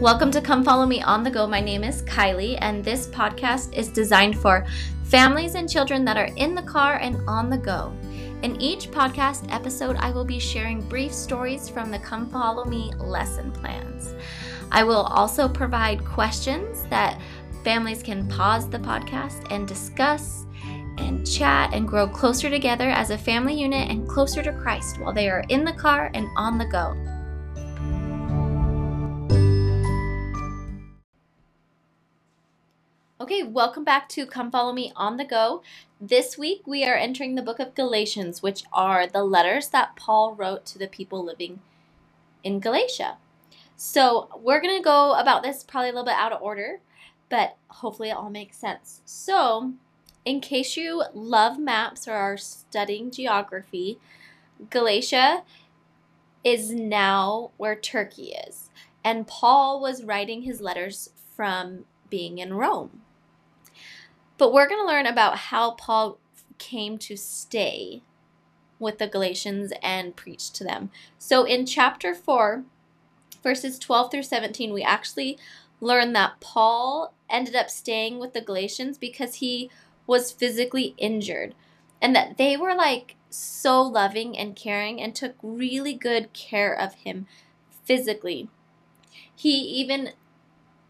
Welcome to Come Follow Me on the Go. My name is Kylie, and this podcast is designed for families and children that are in the car and on the go. In each podcast episode, I will be sharing brief stories from the Come Follow Me lesson plans. I will also provide questions that families can pause the podcast and discuss and chat and grow closer together as a family unit and closer to Christ while they are in the car and on the go. Okay, welcome back to Come Follow Me on the Go. This week we are entering the book of Galatians, which are the letters that Paul wrote to the people living in Galatia. So we're going to go about this probably a little bit out of order, but hopefully it all makes sense. So, in case you love maps or are studying geography, Galatia is now where Turkey is. And Paul was writing his letters from being in Rome. But we're going to learn about how Paul came to stay with the Galatians and preach to them. So in chapter 4, verses 12 through 17, we actually learn that Paul ended up staying with the Galatians because he was physically injured and that they were like so loving and caring and took really good care of him physically. He even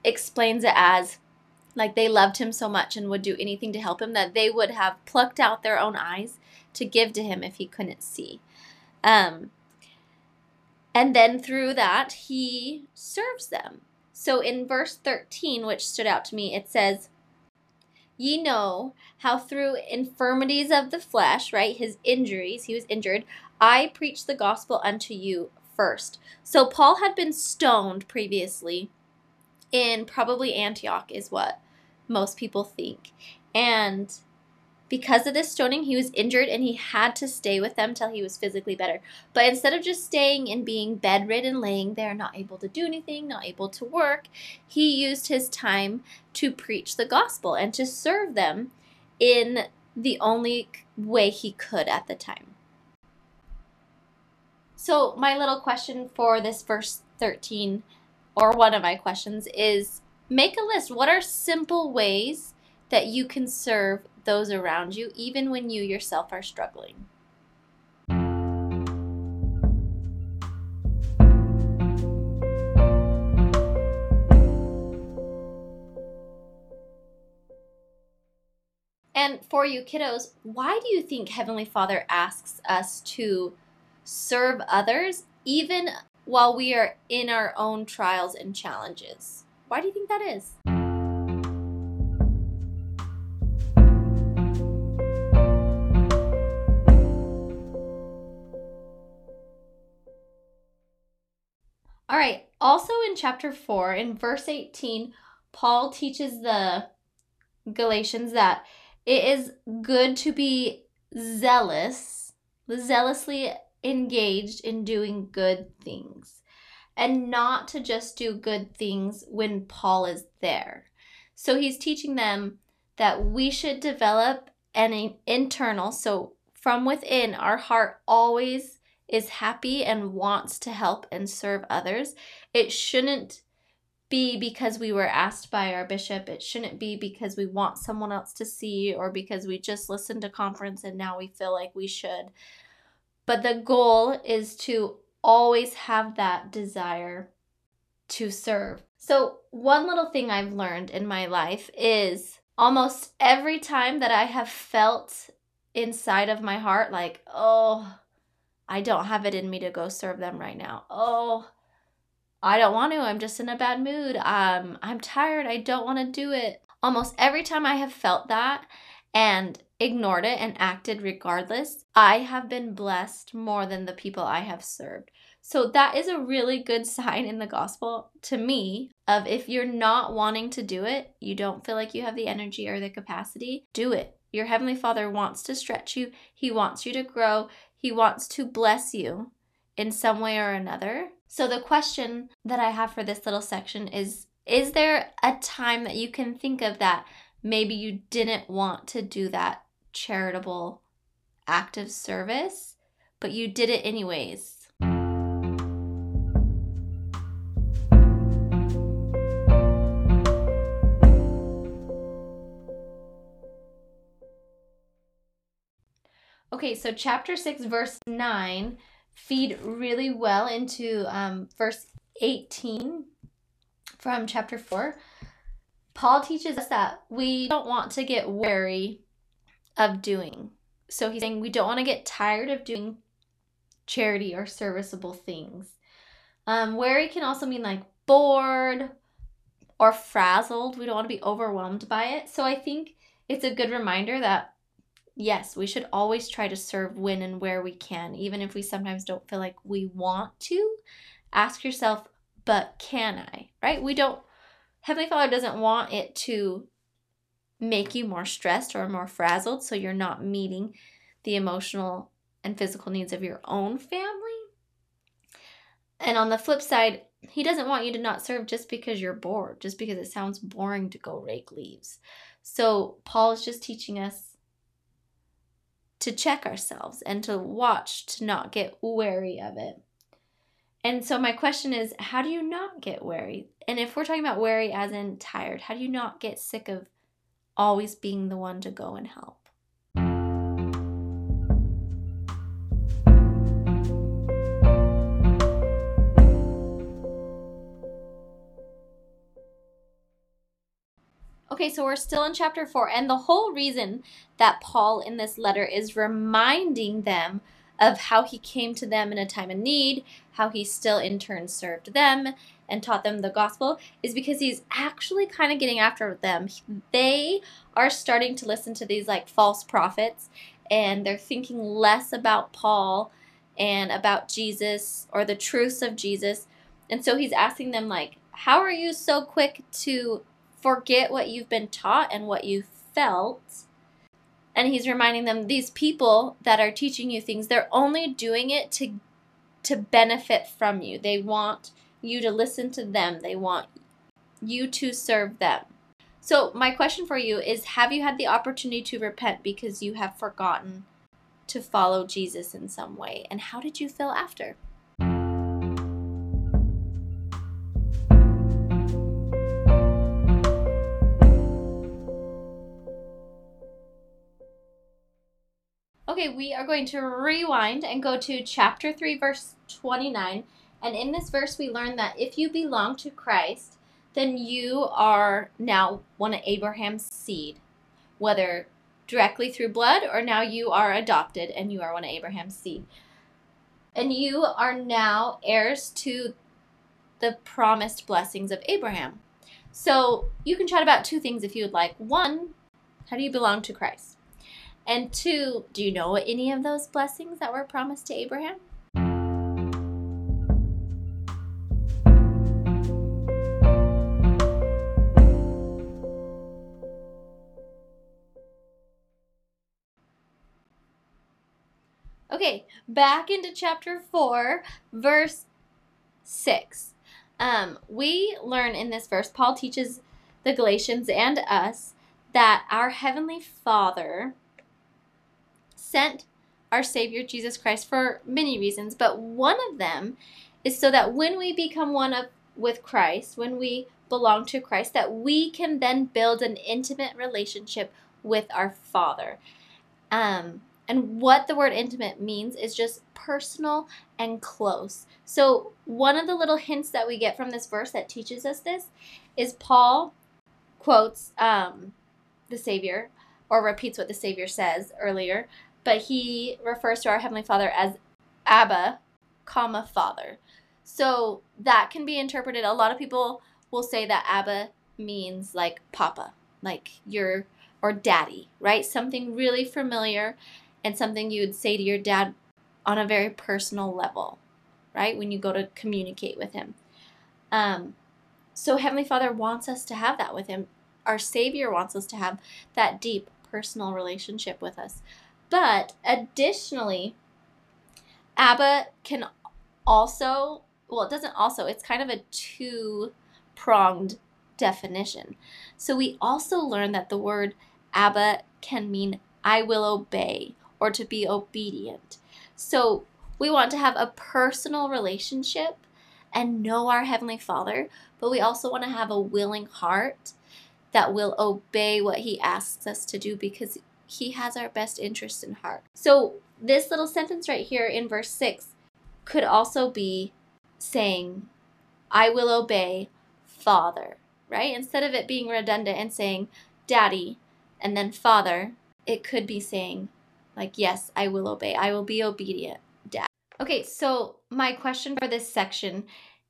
explains it as like they loved him so much and would do anything to help him that they would have plucked out their own eyes to give to him if he couldn't see. Um, and then through that, he serves them. So in verse 13, which stood out to me, it says, Ye know how through infirmities of the flesh, right, his injuries, he was injured, I preached the gospel unto you first. So Paul had been stoned previously in probably Antioch, is what most people think. And because of this stoning, he was injured and he had to stay with them till he was physically better. But instead of just staying and being bedridden, laying there, not able to do anything, not able to work, he used his time to preach the gospel and to serve them in the only way he could at the time. So, my little question for this verse 13, or one of my questions, is make a list. What are simple ways that you can serve those around you, even when you yourself are struggling. And for you kiddos, why do you think Heavenly Father asks us to serve others even while we are in our own trials and challenges? Why do you think that is? All right. Also in chapter 4, in verse 18, Paul teaches the Galatians that it is good to be zealous, zealously engaged in doing good things, and not to just do good things when Paul is there. So he's teaching them that we should develop an internal, so from within, our heart always is happy and wants to help and serve others. It shouldn't be because we were asked by our bishop. It shouldn't be because we want someone else to see or because we just listened to conference and now we feel like we should. But the goal is to always have that desire to serve. So, one little thing I've learned in my life is almost every time that I have felt inside of my heart, like, oh, I don't have it in me to go serve them right now. Oh, I don't want to. I'm just in a bad mood. Um, I'm tired. I don't want to do it. Almost every time I have felt that and ignored it and acted regardless, I have been blessed more than the people I have served. So that is a really good sign in the gospel to me of if you're not wanting to do it, you don't feel like you have the energy or the capacity, do it. Your heavenly Father wants to stretch you. He wants you to grow. He wants to bless you in some way or another. So, the question that I have for this little section is Is there a time that you can think of that maybe you didn't want to do that charitable act of service, but you did it anyways. Okay, so chapter 6, verse 9 feed really well into um, verse 18 from chapter 4. Paul teaches us that we don't want to get weary of doing. So he's saying we don't want to get tired of doing charity or serviceable things. Um, weary can also mean like bored or frazzled. We don't want to be overwhelmed by it. So I think it's a good reminder that yes, we should always try to serve when and where we can, even if we sometimes don't feel like we want to. Ask yourself, but can I? Right? We don't, Heavenly Father doesn't want it to make you more stressed or more frazzled so you're not meeting the emotional and physical needs of your own family. And on the flip side, he doesn't want you to not serve just because you're bored, just because it sounds boring to go rake leaves. So Paul is just teaching us to check ourselves and to watch to not get wary of it. And so my question is, how do you not get wary? And if we're talking about wary as in tired, how do you not get sick of always being the one to go and help? Okay, so we're still in chapter 4, and the whole reason that Paul in this letter is reminding them of how he came to them in a time of need, how he still in turn served them and taught them the gospel, is because he's actually kind of getting after them. They are starting to listen to these like false prophets, and they're thinking less about Paul and about Jesus or the truths of Jesus. And so he's asking them, like, how are you so quick to forget what you've been taught and what you felt. And he's reminding them these people that are teaching you things, they're only doing it to to benefit from you. They want you to listen to them. They want you to serve them. So, my question for you is Have you had the opportunity to repent because you have forgotten to follow Jesus in some way? And how did you feel after? Okay, we are going to rewind and go to chapter 3, verse 29. And in this verse, we learn that if you belong to Christ, then you are now one of Abraham's seed, whether directly through blood or now you are adopted and you are one of Abraham's seed. And you are now heirs to the promised blessings of Abraham. So you can chat about two things if you would like. One, how do you belong to Christ? And two, do you know any of those blessings that were promised to Abraham? Okay, back into chapter 4, verse 6. Um, we learn in this verse, Paul teaches the Galatians and us that our Heavenly Father sent our Savior Jesus Christ for many reasons, but one of them is so that when we become one of with Christ, when we belong to Christ, that we can then build an intimate relationship with our Father. Um, and what the word intimate means is just personal and close. So, one of the little hints that we get from this verse that teaches us this is Paul quotes um, the Savior or repeats what the Savior says earlier but he refers to our Heavenly Father as Abba, comma, Father. So that can be interpreted. A lot of people will say that Abba means like Papa, like your or Daddy, right? Something really familiar and something you would say to your dad on a very personal level, right? When you go to communicate with him. Um, so Heavenly Father wants us to have that with him. Our Savior wants us to have that deep personal relationship with us. But additionally, Abba can also, well, it doesn't also, it's kind of a two pronged definition. So we also learn that the word Abba can mean I will obey or to be obedient. So we want to have a personal relationship and know our Heavenly Father, but we also want to have a willing heart that will obey what He asks us to do because he has our best interest in heart. So this little sentence right here in verse 6 could also be saying, I will obey Father, right? Instead of it being redundant and saying, Daddy, and then Father, it could be saying, like, yes, I will obey. I will be obedient, Dad. Okay, so my question for this section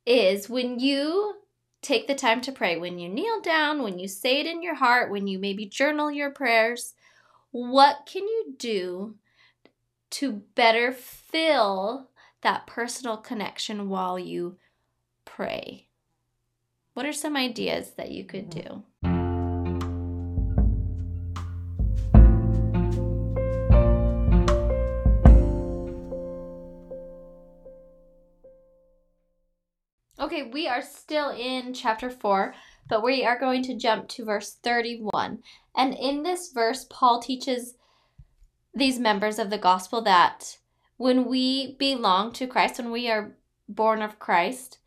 is when you take the time to pray, when you kneel down, when you say it in your heart, when you maybe journal your prayers, what can you do to better fill that personal connection while you pray? What are some ideas that you could mm-hmm. do? Okay, we are still in chapter 4, but we are going to jump to verse 31. And in this verse, Paul teaches these members of the gospel that when we belong to Christ, when we are born of Christ,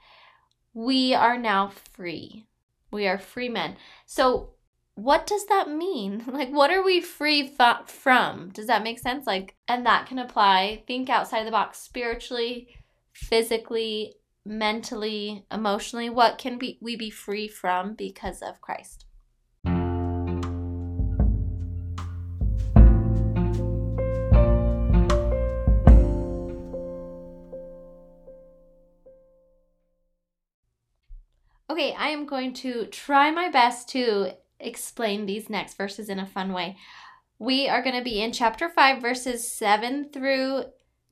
we are now free. We are free men. So, what does that mean? Like, what are we free from? Does that make sense? Like, and that can apply, think outside the box spiritually, physically, mentally, emotionally. What can we, we be free from because of Christ? Okay, I am going to try my best to explain these next verses in a fun way. We are going to be in chapter 5, verses 7 through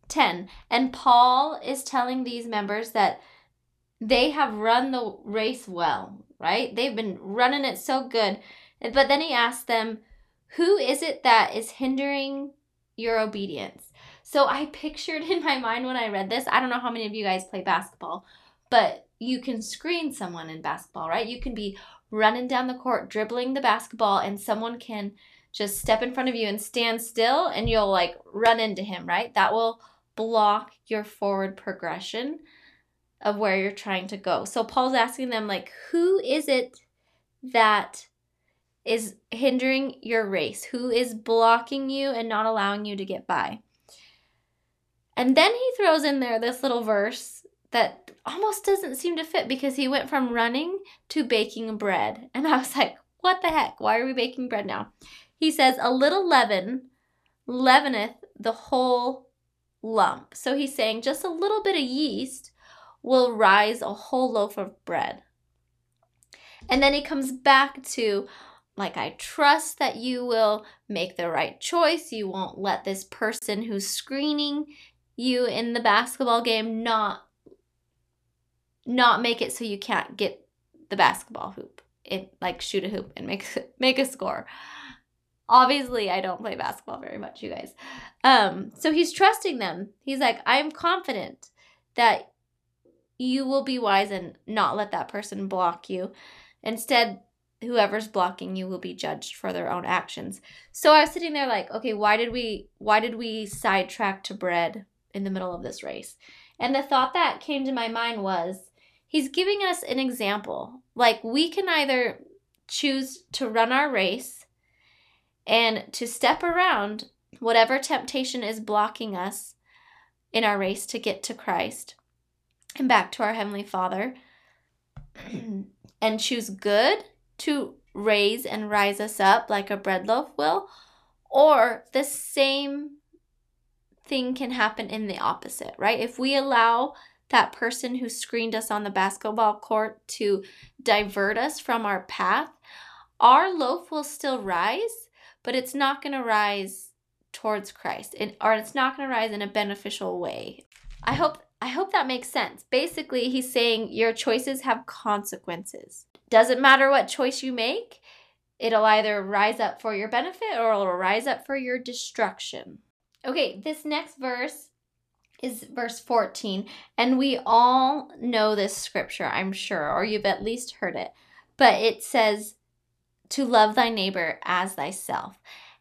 10. And Paul is telling these members that they have run the race well, right? They've been running it so good. But then he asks them, Who is it that is hindering your obedience? So I pictured in my mind when I read this, I don't know how many of you guys play basketball, but you can screen someone in basketball, right? You can be running down the court, dribbling the basketball, and someone can just step in front of you and stand still, and you'll like run into him, right? That will block your forward progression of where you're trying to go. So Paul's asking them, like, who is it that is hindering your race? Who is blocking you and not allowing you to get by? And then he throws in there this little verse that almost doesn't seem to fit because he went from running to baking bread. And I was like, what the heck? Why are we baking bread now? He says, a little leaven leaveneth the whole lump. So he's saying just a little bit of yeast will rise a whole loaf of bread. And then he comes back to, like, I trust that you will make the right choice. You won't let this person who's screening you in the basketball game not not make it so you can't get the basketball hoop. It like shoot a hoop and make make a score. Obviously, I don't play basketball very much, you guys. Um, so he's trusting them. He's like, I'm confident that you will be wise and not let that person block you. Instead, whoever's blocking you will be judged for their own actions. So I was sitting there like, okay, why did we why did we sidetrack to bread in the middle of this race? And the thought that came to my mind was he's giving us an example. Like we can either choose to run our race and to step around whatever temptation is blocking us in our race to get to Christ and back to our Heavenly Father and choose good to raise and rise us up like a bread loaf will, or the same thing can happen in the opposite, right? If we allow that person who screened us on the basketball court to divert us from our path, our loaf will still rise, but it's not going to rise towards Christ, or it's not going to rise in a beneficial way. I hope I hope that makes sense. Basically, he's saying your choices have consequences. Doesn't matter what choice you make, it'll either rise up for your benefit or it'll rise up for your destruction. Okay, this next verse is verse 14. And we all know this scripture, I'm sure, or you've at least heard it. But it says, to love thy neighbor as thyself.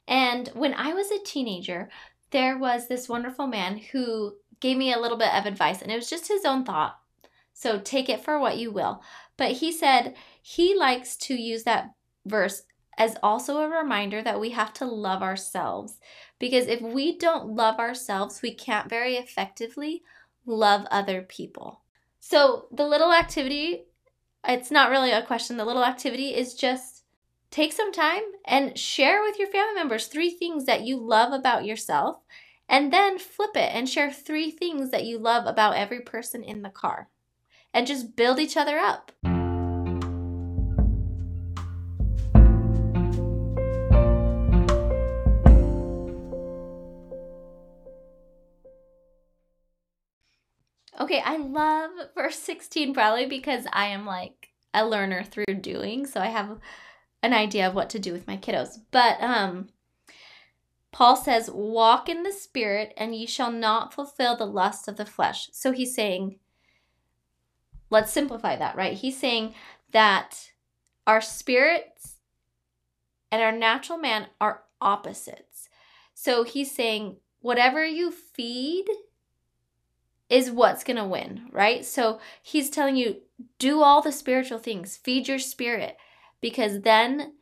And when I was a teenager, there was this wonderful man who gave me a little bit of advice, and it was just his own thought. So take it for what you will. But he said he likes to use that verse as also a reminder that we have to love ourselves. Because if we don't love ourselves, we can't very effectively love other people. So, the little activity, it's not really a question. The little activity is just take some time and share with your family members three things that you love about yourself, and then flip it and share three things that you love about every person in the car. And just build each other up. Okay, I love verse 16 probably because I am like a learner through doing, so I have an idea of what to do with my kiddos. But um Paul says, "Walk in the spirit and ye shall not fulfill the lust of the flesh." So he's saying let's simplify that, right? He's saying that our spirits and our natural man are opposites. So he's saying whatever you feed is what's going to win, right? So he's telling you do all the spiritual things, feed your spirit, because then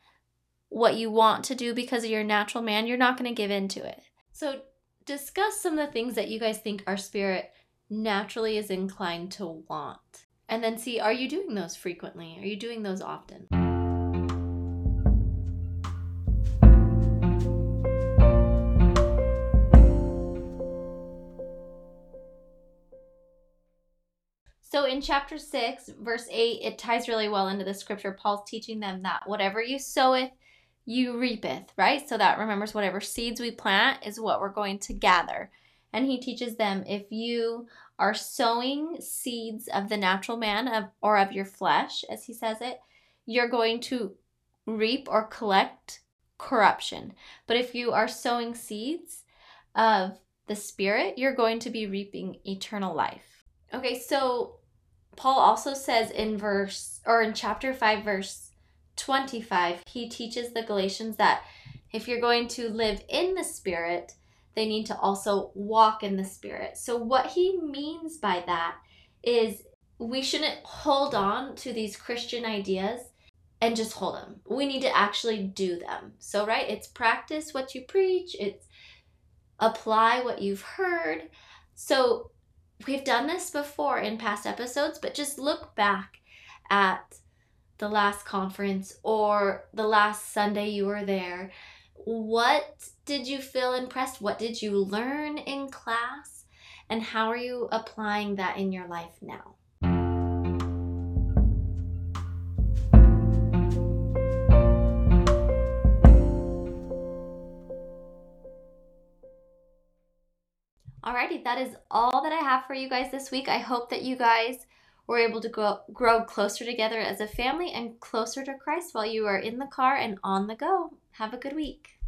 what you want to do because of your natural man, you're not going to give in to it. So discuss some of the things that you guys think our spirit naturally is inclined to want. And then see, are you doing those frequently? Are you doing those often? So in chapter 6, verse 8, it ties really well into the scripture. Paul's teaching them that whatever you soweth, you reapeth, right? So that remembers whatever seeds we plant is what we're going to gather. And he teaches them if you are sowing seeds of the natural man of, or of your flesh, as he says it, you're going to reap or collect corruption. But if you are sowing seeds of the spirit, you're going to be reaping eternal life. Okay, so Paul also says in verse or in chapter 5 verse 25, he teaches the Galatians that if you're going to live in the spirit, they need to also walk in the spirit. So what he means by that is we shouldn't hold on to these Christian ideas and just hold them. We need to actually do them. So right, it's practice what you preach, it's apply what you've heard. So we've done this before in past episodes, but just look back at the last conference or the last Sunday you were there. What did you feel impressed? What did you learn in class? And how are you applying that in your life now? Alrighty, that is all that I have for you guys this week. I hope that you guys were able to grow, grow closer together as a family and closer to Christ while you are in the car and on the go. Have a good week.